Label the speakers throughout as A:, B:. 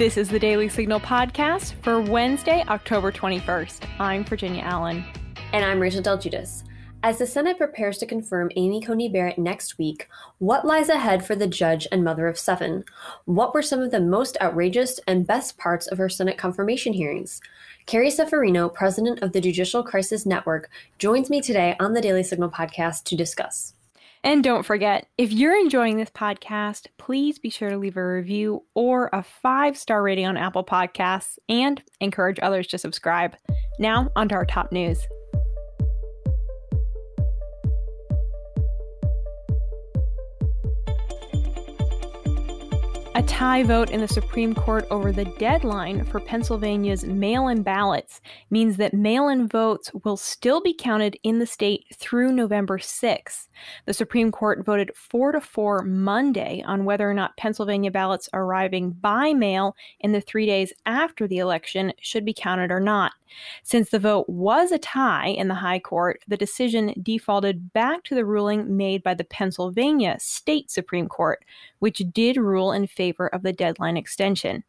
A: This is the Daily Signal podcast for Wednesday, October 21st. I'm Virginia Allen.
B: And I'm Rachel Del Guidice. As the Senate prepares to confirm Amy Coney Barrett next week, what lies ahead for the judge and mother of seven? What were some of the most outrageous and best parts of her Senate confirmation hearings? Carrie Severino, president of the Judicial Crisis Network, joins me today on the Daily Signal podcast to discuss.
A: And don't forget, if you're enjoying this podcast, please be sure to leave a review or a five star rating on Apple Podcasts and encourage others to subscribe. Now, on to our top news. A tie vote in the Supreme Court over the deadline for Pennsylvania's mail in ballots means that mail in votes will still be counted in the state through November 6th. The Supreme Court voted 4 to 4 Monday on whether or not Pennsylvania ballots arriving by mail in the three days after the election should be counted or not. Since the vote was a tie in the High Court, the decision defaulted back to the ruling made by the Pennsylvania State Supreme Court, which did rule in favor of the deadline extension.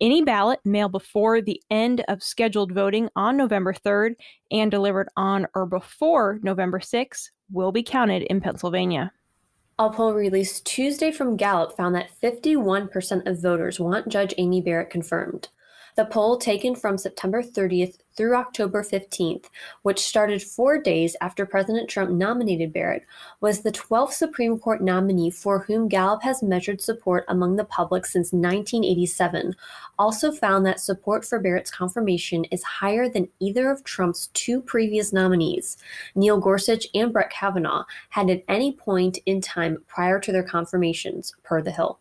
A: Any ballot mailed before the end of scheduled voting on November 3rd and delivered on or before November 6th will be counted in Pennsylvania.
B: A poll released Tuesday from Gallup found that 51% of voters want Judge Amy Barrett confirmed. The poll taken from September 30th through October 15th, which started four days after President Trump nominated Barrett, was the 12th Supreme Court nominee for whom Gallup has measured support among the public since 1987, also found that support for Barrett's confirmation is higher than either of Trump's two previous nominees, Neil Gorsuch and Brett Kavanaugh, had at any point in time prior to their confirmations, per The Hill.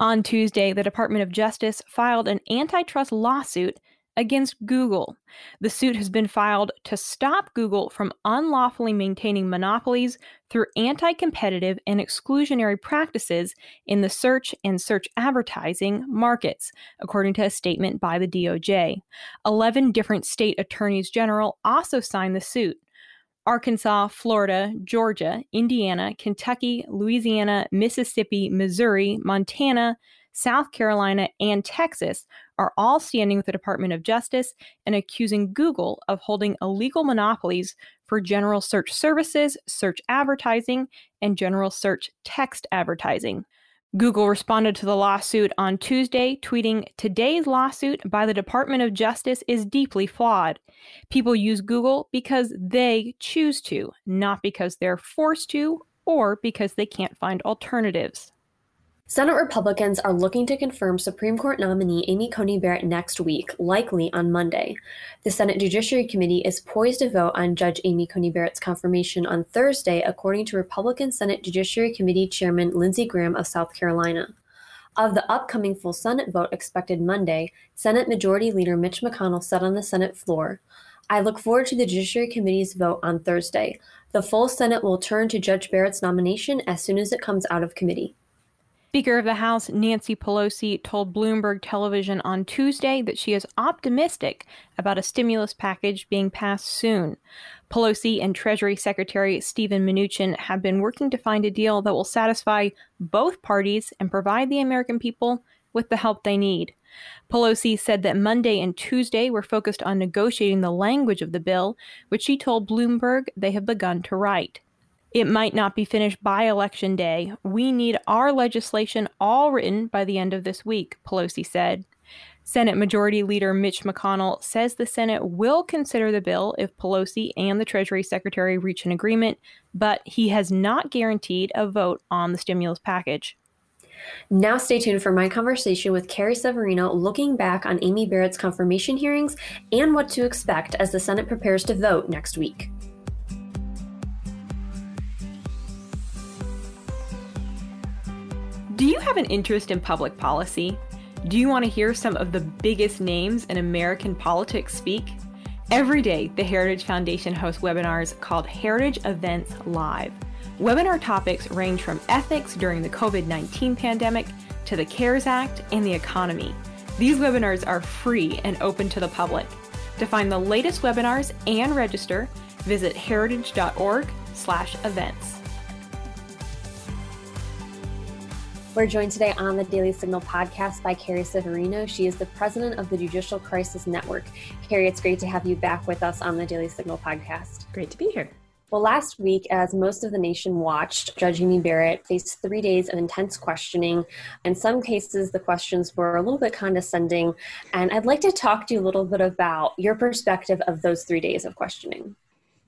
A: On Tuesday, the Department of Justice filed an antitrust lawsuit against Google. The suit has been filed to stop Google from unlawfully maintaining monopolies through anti competitive and exclusionary practices in the search and search advertising markets, according to a statement by the DOJ. Eleven different state attorneys general also signed the suit. Arkansas, Florida, Georgia, Indiana, Kentucky, Louisiana, Mississippi, Missouri, Montana, South Carolina, and Texas are all standing with the Department of Justice and accusing Google of holding illegal monopolies for general search services, search advertising, and general search text advertising. Google responded to the lawsuit on Tuesday, tweeting Today's lawsuit by the Department of Justice is deeply flawed. People use Google because they choose to, not because they're forced to or because they can't find alternatives.
B: Senate Republicans are looking to confirm Supreme Court nominee Amy Coney Barrett next week, likely on Monday. The Senate Judiciary Committee is poised to vote on Judge Amy Coney Barrett's confirmation on Thursday, according to Republican Senate Judiciary Committee Chairman Lindsey Graham of South Carolina. Of the upcoming full Senate vote expected Monday, Senate Majority Leader Mitch McConnell said on the Senate floor, I look forward to the Judiciary Committee's vote on Thursday. The full Senate will turn to Judge Barrett's nomination as soon as it comes out of committee.
A: Speaker of the House Nancy Pelosi told Bloomberg Television on Tuesday that she is optimistic about a stimulus package being passed soon. Pelosi and Treasury Secretary Steven Mnuchin have been working to find a deal that will satisfy both parties and provide the American people with the help they need. Pelosi said that Monday and Tuesday were focused on negotiating the language of the bill, which she told Bloomberg they have begun to write. It might not be finished by election day. We need our legislation all written by the end of this week, Pelosi said. Senate Majority Leader Mitch McConnell says the Senate will consider the bill if Pelosi and the Treasury Secretary reach an agreement, but he has not guaranteed a vote on the stimulus package.
B: Now, stay tuned for my conversation with Carrie Severino looking back on Amy Barrett's confirmation hearings and what to expect as the Senate prepares to vote next week.
A: Do you have an interest in public policy? Do you want to hear some of the biggest names in American politics speak? Every day, the Heritage Foundation hosts webinars called Heritage Events Live. Webinar topics range from ethics during the COVID 19 pandemic to the CARES Act and the economy. These webinars are free and open to the public. To find the latest webinars and register, visit heritage.org/events.
B: We're joined today on the Daily Signal podcast by Carrie Severino. She is the president of the Judicial Crisis Network. Carrie, it's great to have you back with us on the Daily Signal podcast.
C: Great to be here.
B: Well, last week, as most of the nation watched, Judge Amy Barrett faced three days of intense questioning. In some cases, the questions were a little bit condescending. And I'd like to talk to you a little bit about your perspective of those three days of questioning.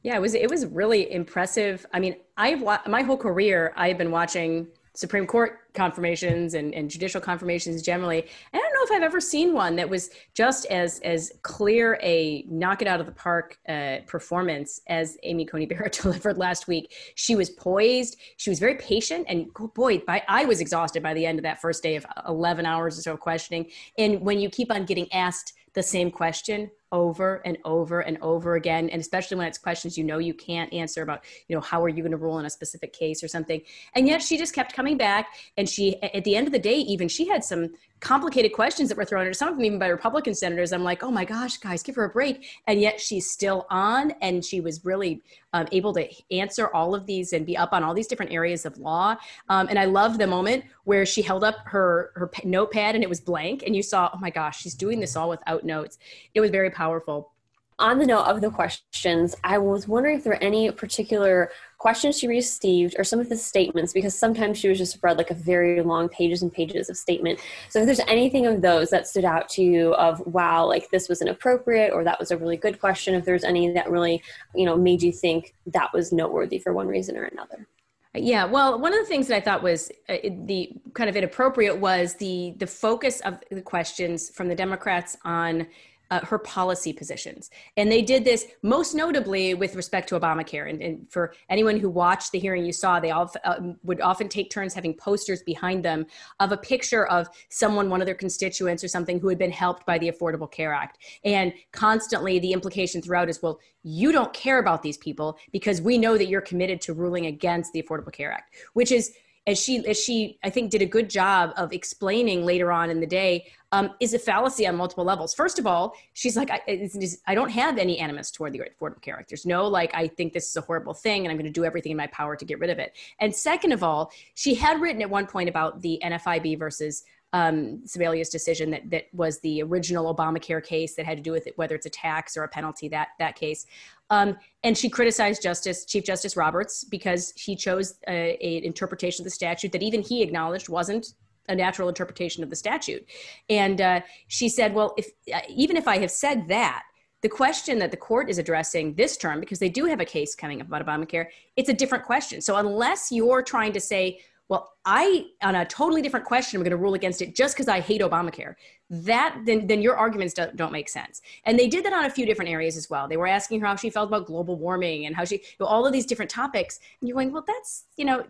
C: Yeah, it was it was really impressive. I mean, I've my whole career I've been watching Supreme Court confirmations and, and judicial confirmations generally. And I don't know if I've ever seen one that was just as as clear a knock it out of the park uh, performance as Amy Coney Barrett delivered last week. She was poised. She was very patient. And oh boy, by, I was exhausted by the end of that first day of 11 hours or so of questioning. And when you keep on getting asked the same question over and over and over again and especially when it's questions you know you can't answer about you know how are you going to rule in a specific case or something and yet she just kept coming back and she at the end of the day even she had some complicated questions that were thrown at her, some of them even by Republican senators. I'm like, oh my gosh, guys, give her a break. And yet she's still on, and she was really um, able to answer all of these and be up on all these different areas of law. Um, and I love the moment where she held up her her notepad and it was blank, and you saw, oh my gosh, she's doing this all without notes. It was very powerful
B: on the note of the questions, I was wondering if there were any particular questions she received or some of the statements, because sometimes she was just read like a very long pages and pages of statement. So if there's anything of those that stood out to you of, wow, like this was inappropriate or that was a really good question, if there's any that really, you know, made you think that was noteworthy for one reason or another.
C: Yeah, well, one of the things that I thought was uh, the kind of inappropriate was the the focus of the questions from the Democrats on uh, her policy positions. And they did this most notably with respect to Obamacare. And, and for anyone who watched the hearing, you saw they all uh, would often take turns having posters behind them of a picture of someone, one of their constituents or something, who had been helped by the Affordable Care Act. And constantly the implication throughout is, well, you don't care about these people because we know that you're committed to ruling against the Affordable Care Act, which is as she as she I think did a good job of explaining later on in the day um, is a fallacy on multiple levels. First of all, she's like, I, I, don't have any animus toward the Act. There's no like, I think this is a horrible thing and I'm going to do everything in my power to get rid of it. And second of all, she had written at one point about the NFIB versus um, Sebelius decision that that was the original Obamacare case that had to do with it, whether it's a tax or a penalty. That that case, um, and she criticized Justice Chief Justice Roberts because he chose a, a interpretation of the statute that even he acknowledged wasn't a natural interpretation of the statute. And uh, she said, well, if uh, even if I have said that, the question that the court is addressing this term, because they do have a case coming up about Obamacare, it's a different question. So unless you're trying to say, well, I, on a totally different question, I'm going to rule against it just because I hate Obamacare. That then, then your arguments don't, don't, make sense. And they did that on a few different areas as well. They were asking her how she felt about global warming and how she, you know, all of these different topics. And you're going, well, that's, you know,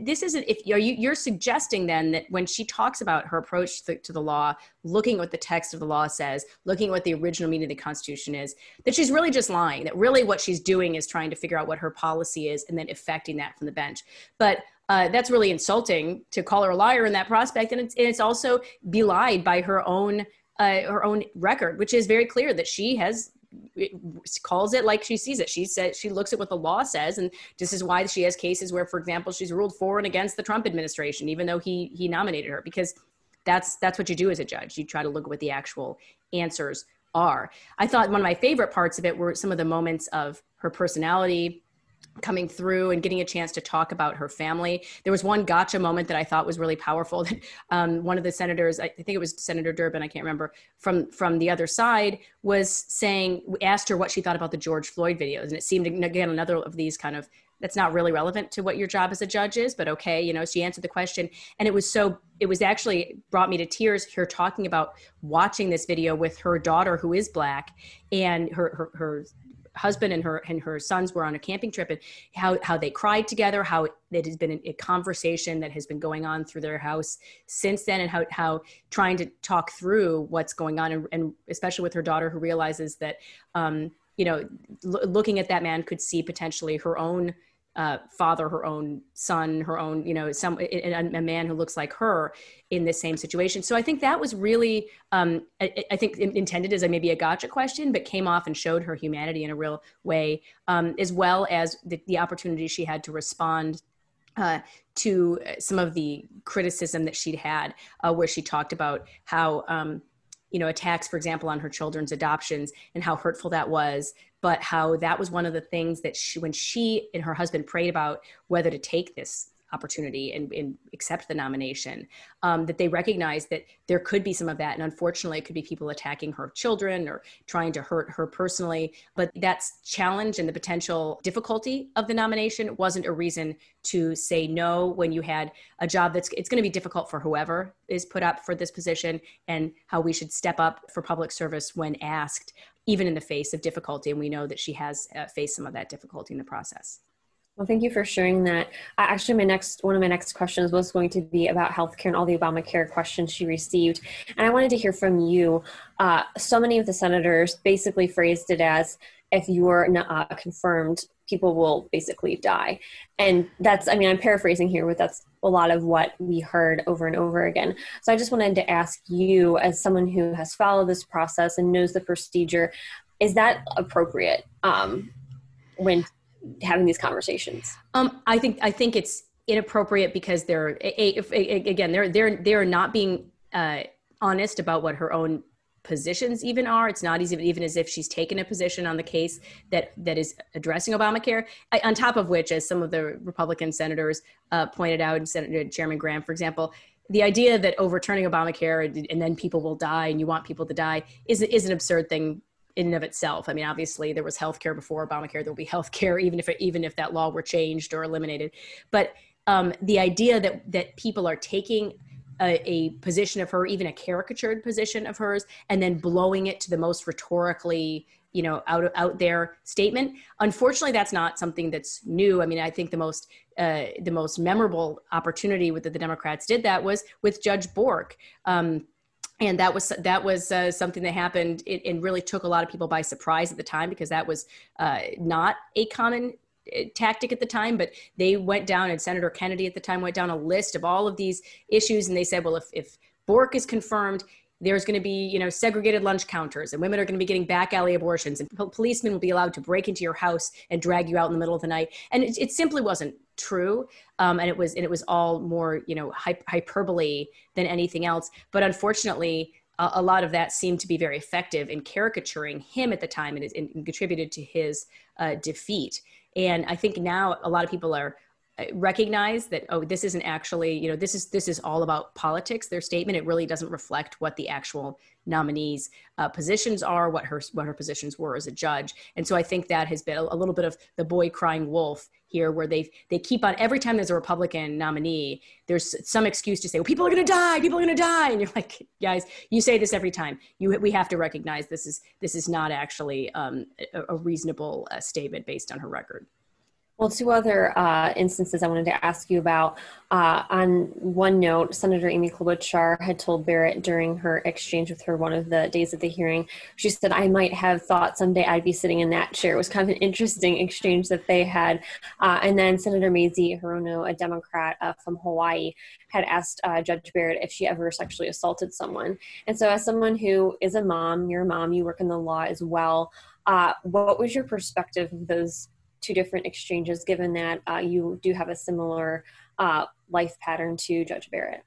C: this isn't, if you you're suggesting then that when she talks about her approach to the, to the law, looking at what the text of the law says, looking at what the original meaning of the Constitution is, that she's really just lying, that really what she's doing is trying to figure out what her policy is and then effecting that from the bench. But uh, that's really insulting to call her a liar in that prospect, and it's, and it's also belied by her own uh, her own record, which is very clear that she has calls it like she sees it. She says she looks at what the law says, and this is why she has cases where, for example, she's ruled for and against the Trump administration, even though he he nominated her, because that's that's what you do as a judge. You try to look at what the actual answers are. I thought one of my favorite parts of it were some of the moments of her personality, coming through and getting a chance to talk about her family. There was one gotcha moment that I thought was really powerful. That um, one of the senators, I think it was Senator Durbin, I can't remember, from from the other side, was saying, asked her what she thought about the George Floyd videos, and it seemed again another of these kind of that's not really relevant to what your job as a judge is, but okay, you know, she answered the question, and it was so it was actually brought me to tears here talking about watching this video with her daughter who is black and her her, her husband and her and her sons were on a camping trip and how how they cried together how it has been a conversation that has been going on through their house since then and how how trying to talk through what's going on and, and especially with her daughter who realizes that um, you know l- looking at that man could see potentially her own uh, father her own son, her own, you know, some a, a, man who looks like her in the same situation. So I think that was really, um, I, I, think intended as a maybe a gotcha question, but came off and showed her humanity in a real way, um, as well as the, the opportunity she had to respond uh, to some of the criticism that she'd had, uh, where she talked about how, um, you know, attacks, for example, on her children's adoptions and how hurtful that was, but how that was one of the things that she, when she and her husband prayed about whether to take this opportunity and, and accept the nomination um, that they recognized that there could be some of that. And unfortunately it could be people attacking her children or trying to hurt her personally. But that's challenge and the potential difficulty of the nomination wasn't a reason to say no when you had a job that's it's going to be difficult for whoever is put up for this position and how we should step up for public service when asked even in the face of difficulty and we know that she has uh, faced some of that difficulty in the process
B: well, thank you for sharing that. Actually, my next one of my next questions was going to be about healthcare and all the Obamacare questions she received, and I wanted to hear from you. Uh, so many of the senators basically phrased it as, "If you are not uh, confirmed, people will basically die," and that's. I mean, I'm paraphrasing here, but that's a lot of what we heard over and over again. So I just wanted to ask you, as someone who has followed this process and knows the procedure, is that appropriate um, when having these conversations?
C: Um, I think I think it's inappropriate because they're a, a, a, again they're they're they're not being uh, honest about what her own positions even are. It's not easy, even as if she's taken a position on the case that that is addressing Obamacare. I, on top of which, as some of the Republican senators uh, pointed out, Senator Chairman Graham, for example, the idea that overturning Obamacare and, and, then people will die and you want people to die is is an absurd thing in and of itself. I mean, obviously there was healthcare before Obamacare. There will be healthcare even if even if that law were changed or eliminated. But um, the idea that that people are taking a, a, position of her, even a caricatured position of hers, and then blowing it to the most rhetorically, you know, out out there statement. Unfortunately, that's not something that's new. I mean, I think the most uh, the most memorable opportunity with that the Democrats did that was with Judge Bork. Um, and that was that was uh, something that happened and really took a lot of people by surprise at the time because that was uh, not a common tactic at the time but they went down and senator kennedy at the time went down a list of all of these issues and they said well if, if bork is confirmed there's going to be you know segregated lunch counters and women are going to be getting back alley abortions and policemen will be allowed to break into your house and drag you out in the middle of the night. And it, it simply wasn't true um, and it was and it was all more you know hyperbole than anything else. But unfortunately a, lot of that seemed to be very effective in caricaturing him at the time and, and contributed to his uh, defeat and i think now a lot of people are recognize that oh this isn't actually you know this is this is all about politics their statement it really doesn't reflect what the actual nominees uh, positions are what her what her positions were as a judge. And so i think that has been a, a little bit of the boy crying wolf here where they they keep on every time there's a republican nominee there's some excuse to say well people are going to die people are going to die. And you're like guys you say this every time. You we have to recognize this is this is not actually um, a, a, reasonable uh, statement based on her record
B: well, two other uh, instances I wanted to ask you about. Uh, on one note, Senator Amy Klobuchar had told Barrett during her exchange with her one of the days of the hearing, she said, I might have thought someday I'd be sitting in that chair. It was kind of an interesting exchange that they had. Uh, and then Senator Mazie Hirono, a Democrat uh, from Hawaii, had asked uh, Judge Barrett if she ever sexually assaulted someone. And so, as someone who is a mom, you're a mom, you work in the law as well. Uh, what was your perspective of those two different exchanges, given that uh, you do have a similar uh, life pattern to Judge Barrett.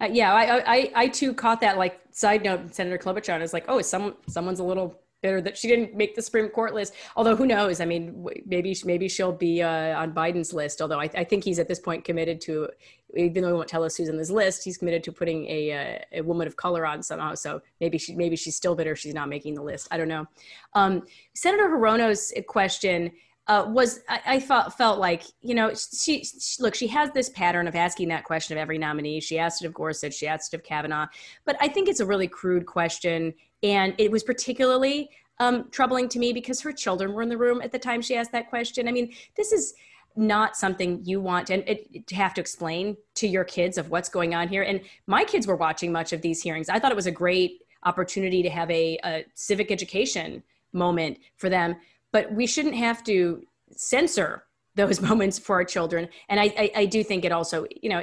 C: Uh, yeah, I, I, I too caught that. Like side note, Senator Klobuchar is like, oh, some someone's a little bitter that she didn't make the Supreme Court list. Although who knows? I mean, maybe maybe she'll be uh, on Biden's list. Although I, I, think he's at this point committed to, even though he won't tell us who's on this list, he's committed to putting a, a, uh, a woman of color on somehow. So maybe she maybe she's still bitter she's not making the list. I don't know. Um, Senator Hirono's question uh, was I, I, thought felt like you know she, she, look she has this pattern of asking that question of every nominee. She asked it of Gorsuch, she asked it of Kavanaugh, but I think it's a really crude question, and it was particularly um, troubling to me because her children were in the room at the time she asked that question. I mean, this is not something you want and it, to have to explain to your kids of what's going on here. And my kids were watching much of these hearings. I thought it was a great opportunity to have a, a civic education moment for them but we shouldn't have to censor those moments for our children. And I, I, I do think it also, you know,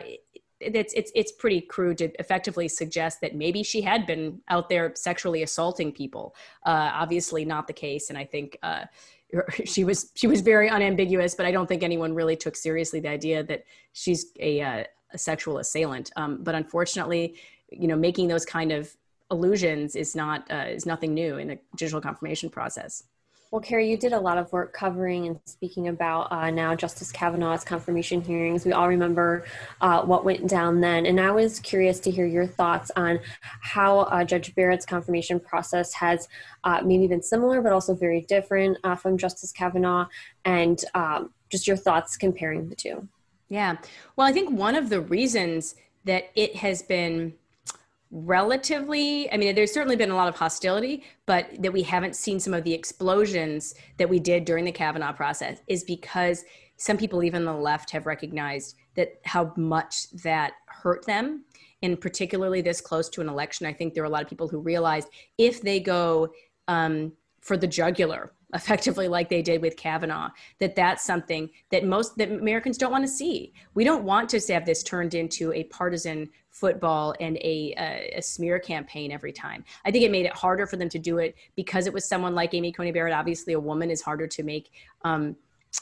C: it's it's it's pretty crude to effectively suggest that maybe she had been out there sexually assaulting people. Uh, obviously, not the case, and I think uh, she was she was very unambiguous, but I don't think anyone really took seriously the idea that she's a, uh, a sexual assailant. Um, but unfortunately, you know, making those kind of illusions is not uh, is nothing new in the judicial confirmation process.
B: Well, Carrie, you did a lot of work covering and speaking about uh, now Justice Kavanaugh's confirmation hearings. We all remember uh, what went down then. And I was curious to hear your thoughts on how uh, Judge Barrett's confirmation process has uh, maybe been similar, but also very different uh, from Justice Kavanaugh, and um, just your thoughts comparing the two.
C: Yeah. Well, I think one of the reasons that it has been relatively i mean there's certainly been a lot of hostility but that we haven't seen some of the explosions that we did during the kavanaugh process is because some people even the left have recognized that how much that hurt them. And particularly this close to an election i think there are a lot of people who realized if they go um, for the jugular effectively like they did with Kavanaugh, that that's something that most that Americans don't want to see. We don't want to have this turned into a partisan football and a, a, a, smear campaign every time. I think it made it harder for them to do it because it was someone like Amy Coney Barrett. Obviously, a woman is harder to make um,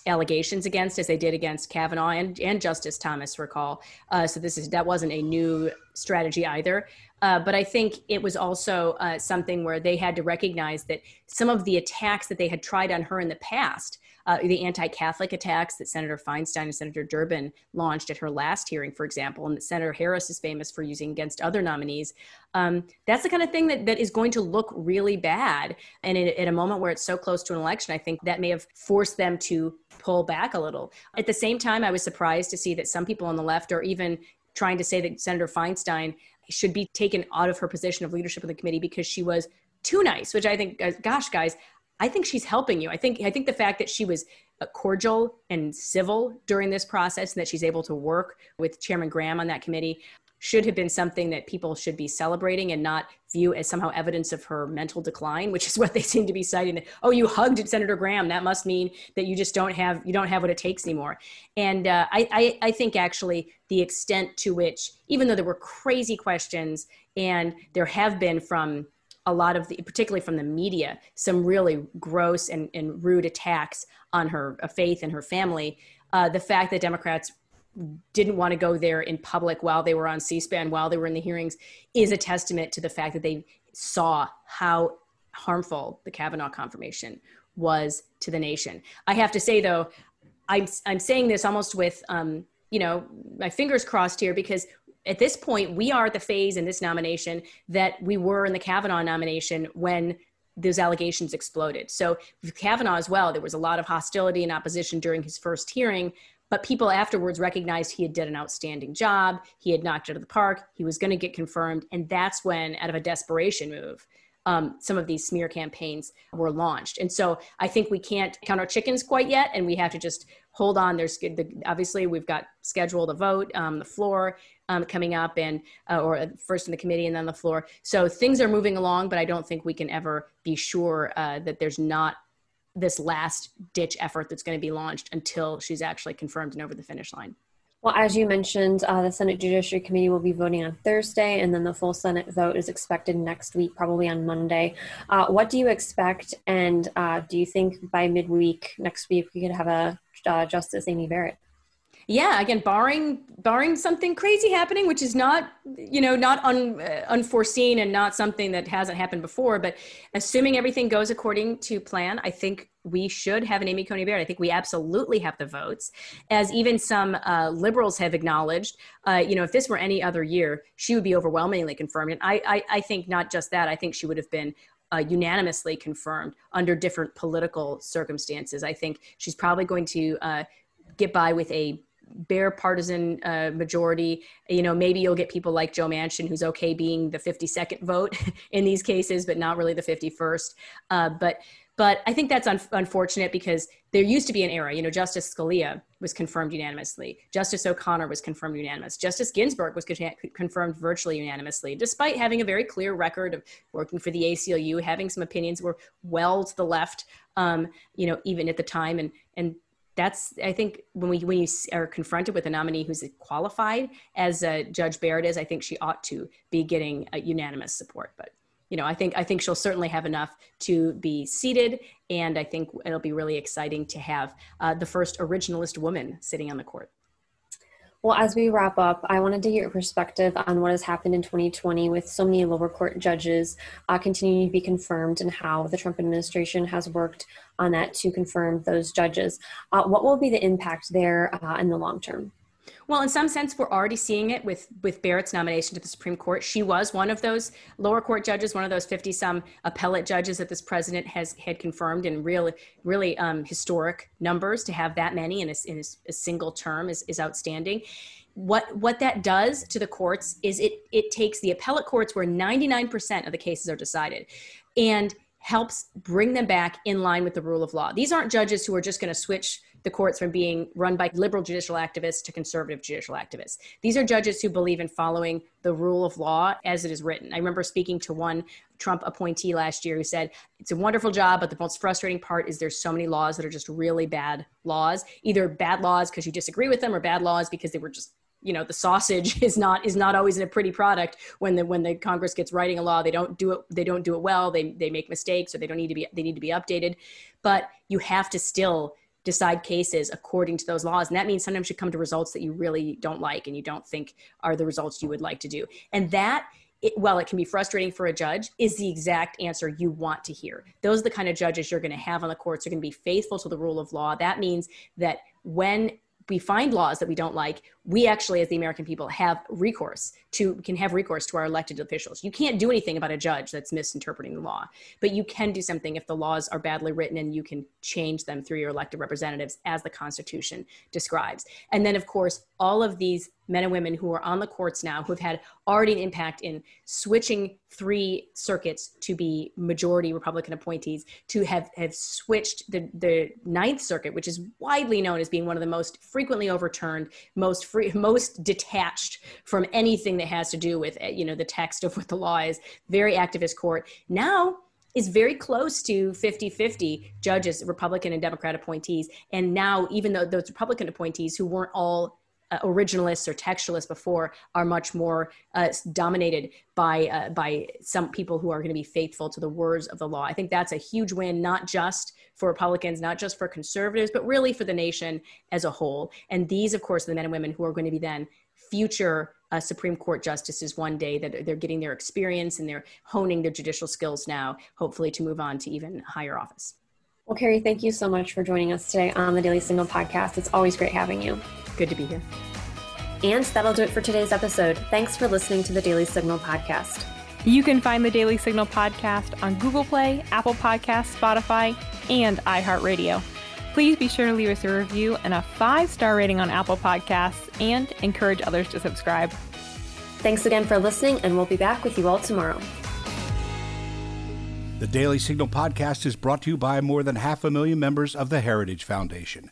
C: allegations against as they did against Kavanaugh and, and Justice Thomas, recall. Uh, so this is that wasn't a new strategy either. Uh, but I think it was also uh, something where they had to recognize that some of the attacks that they had tried on her in the past, uh, the anti Catholic attacks that Senator Feinstein and Senator Durbin launched at her last hearing, for example, and that Senator Harris is famous for using against other nominees, um, that's the kind of thing that, that is going to look really bad. And in, at a moment where it's so close to an election, I think that may have forced them to pull back a little. At the same time, I was surprised to see that some people on the left or even trying to say that Senator Feinstein should be taken out of her position of leadership of the committee because she was too nice, which I think, gosh, guys, I think she's helping you. I think I think the fact that she was uh, cordial and civil during this process and that she's able to work with Chairman Graham on that committee should have been something that people should be celebrating and not view as somehow evidence of her mental decline, which is what they seem to be citing. Oh, you hugged Senator Graham. That must mean that you just don't have you don't have what it takes anymore. And uh, I, I I think actually the extent to which, even though there were crazy questions and there have been from a lot of the, particularly from the media, some really gross and, and rude attacks on her uh, faith and her family. Uh, the fact that Democrats didn't want to go there in public while they were on C-SPAN, while they were in the hearings, is a testament to the fact that they saw how harmful the Kavanaugh confirmation was to the nation. I have to say, though, I'm I'm saying this almost with um, you know my fingers crossed here because at this point we are at the phase in this nomination that we were in the Kavanaugh nomination when those allegations exploded. So with Kavanaugh as well, there was a lot of hostility and opposition during his first hearing but people afterwards recognized he had did an outstanding job. He had knocked it out of the park. He was going to get confirmed. And that's when out of a desperation move um, some of these smear campaigns were launched. And so i think we can't count our chickens quite yet and we have to just hold on. There's the, obviously we've got scheduled a vote um, the floor um, coming up and uh, or first in the committee and then the floor. So things are moving along but i don't think we can ever be sure uh, that there's not this last ditch effort that's going to be launched until she's actually confirmed and over the finish line.
B: Well, as you mentioned, uh, the Senate Judiciary Committee will be voting on Thursday, and then the full Senate vote is expected next week, probably on Monday. Uh, what do you expect, and uh, do you think by midweek next week we could have a uh, Justice Amy Barrett?
C: Yeah again barring barring something crazy happening which is not you know not un, uh, unforeseen and not something that hasn't happened before but assuming everything goes according to plan i think we should have an amy coney barrett. I think we absolutely have the votes. As even some uh, liberals have acknowledged uh, you know if this were any other year she would be overwhelmingly confirmed and I, I, I think not just that i think she would have been uh, unanimously confirmed under different political circumstances. I think she's probably going to uh, get by with a bare partisan uh, majority. You know, maybe you'll get people like Joe Manchin, who's okay being the 52nd vote in these cases, but not really the 51st. Uh, but but I think that's un- unfortunate because there used to be an era. You know, Justice Scalia was confirmed unanimously. Justice O'Connor was confirmed unanimous. Justice Ginsburg was con- confirmed virtually unanimously, despite having a very clear record of working for the ACLU, having some opinions were well to the left. Um, you know, even at the time, and and that's I think when we when you are confronted with a nominee who's qualified as uh, Judge Barrett is, I think she ought to be getting a unanimous support. But you know, I think I think she'll certainly have enough to be seated, and I think it'll be really exciting to have uh, the first originalist woman sitting on the court.
B: Well, as we wrap up, I wanted to get your perspective on what has happened in 2020 with so many lower court judges uh, continuing to be confirmed and how the Trump administration has worked on that to confirm those judges. Uh, what will be the impact there uh, in the long term?
C: Well, in some sense, we're already seeing it with with Barrett's nomination to the Supreme Court. She was one of those lower court judges, one of those fifty some appellate judges that this president has had confirmed in really really um, historic numbers. To have that many in a, in a single term is, is outstanding. What what that does to the courts is it it takes the appellate courts where ninety nine percent of the cases are decided, and helps bring them back in line with the rule of law. These aren't judges who are just going to switch the courts from being run by liberal judicial activists to conservative judicial activists. These are judges who believe in following the rule of law as it is written. I remember speaking to one Trump appointee last year who said, It's a wonderful job, but the most frustrating part is there's so many laws that are just really bad laws, either bad laws because you disagree with them or bad laws because they were just you know the sausage is not is not always in a pretty product when the when the congress gets writing a law they don't do it they don't do it well they they make mistakes or they don't need to be they need to be updated but you have to still decide cases according to those laws. And that means sometimes you come to results that you really don't like and you don't think are the results you would like to do. And that it, while it can be frustrating for a judge, is the exact answer you want to hear. Those are the kind of judges you're going to have on the courts. They're going to be faithful to the rule of law. That means that when we find laws that we don't like, we actually, as the American people, have recourse to can have recourse to our elected officials. You can't do anything about a judge that's misinterpreting the law, but you can do something if the laws are badly written and you can change them through your elected representatives as the Constitution describes. And then, of course, all of these men and women who are on the courts now who have had already an impact in switching three circuits to be majority Republican appointees to have, have switched the, the Ninth Circuit, which is widely known as being one of the most frequently overturned, most free, most detached from anything that has to do with eh, you know the text of what the law is. Very activist court now is very close to 50-50 judges republican and democrat appointees and now even though those republican appointees who weren't all uh, originalists or textualists before are much more uh, dominated by uh, by some people who are going to be faithful to the words of the law. I think that's a huge win, not just for Republicans, not just for conservatives, but really for the nation as a whole. And these, of course, are the men and women who are going to be then future uh, Supreme Court justices one day that they're getting their experience and they're honing their judicial skills now, hopefully to move on to even higher office.
B: Well, Carrie, thank you so much for joining us today on the Daily Signal podcast. It's always great having you.
C: Good to be here.
B: And that'll do it for today's episode. Thanks for listening to the Daily Signal podcast.
A: You can find the Daily Signal podcast on Google Play, Apple Podcasts, Spotify, and iHeartRadio. Please be sure to leave us a review and a five star rating on Apple Podcasts and encourage others to subscribe.
B: Thanks again for listening, and we'll be back with you all tomorrow.
D: The Daily Signal podcast is brought to you by more than half a million members of the Heritage Foundation.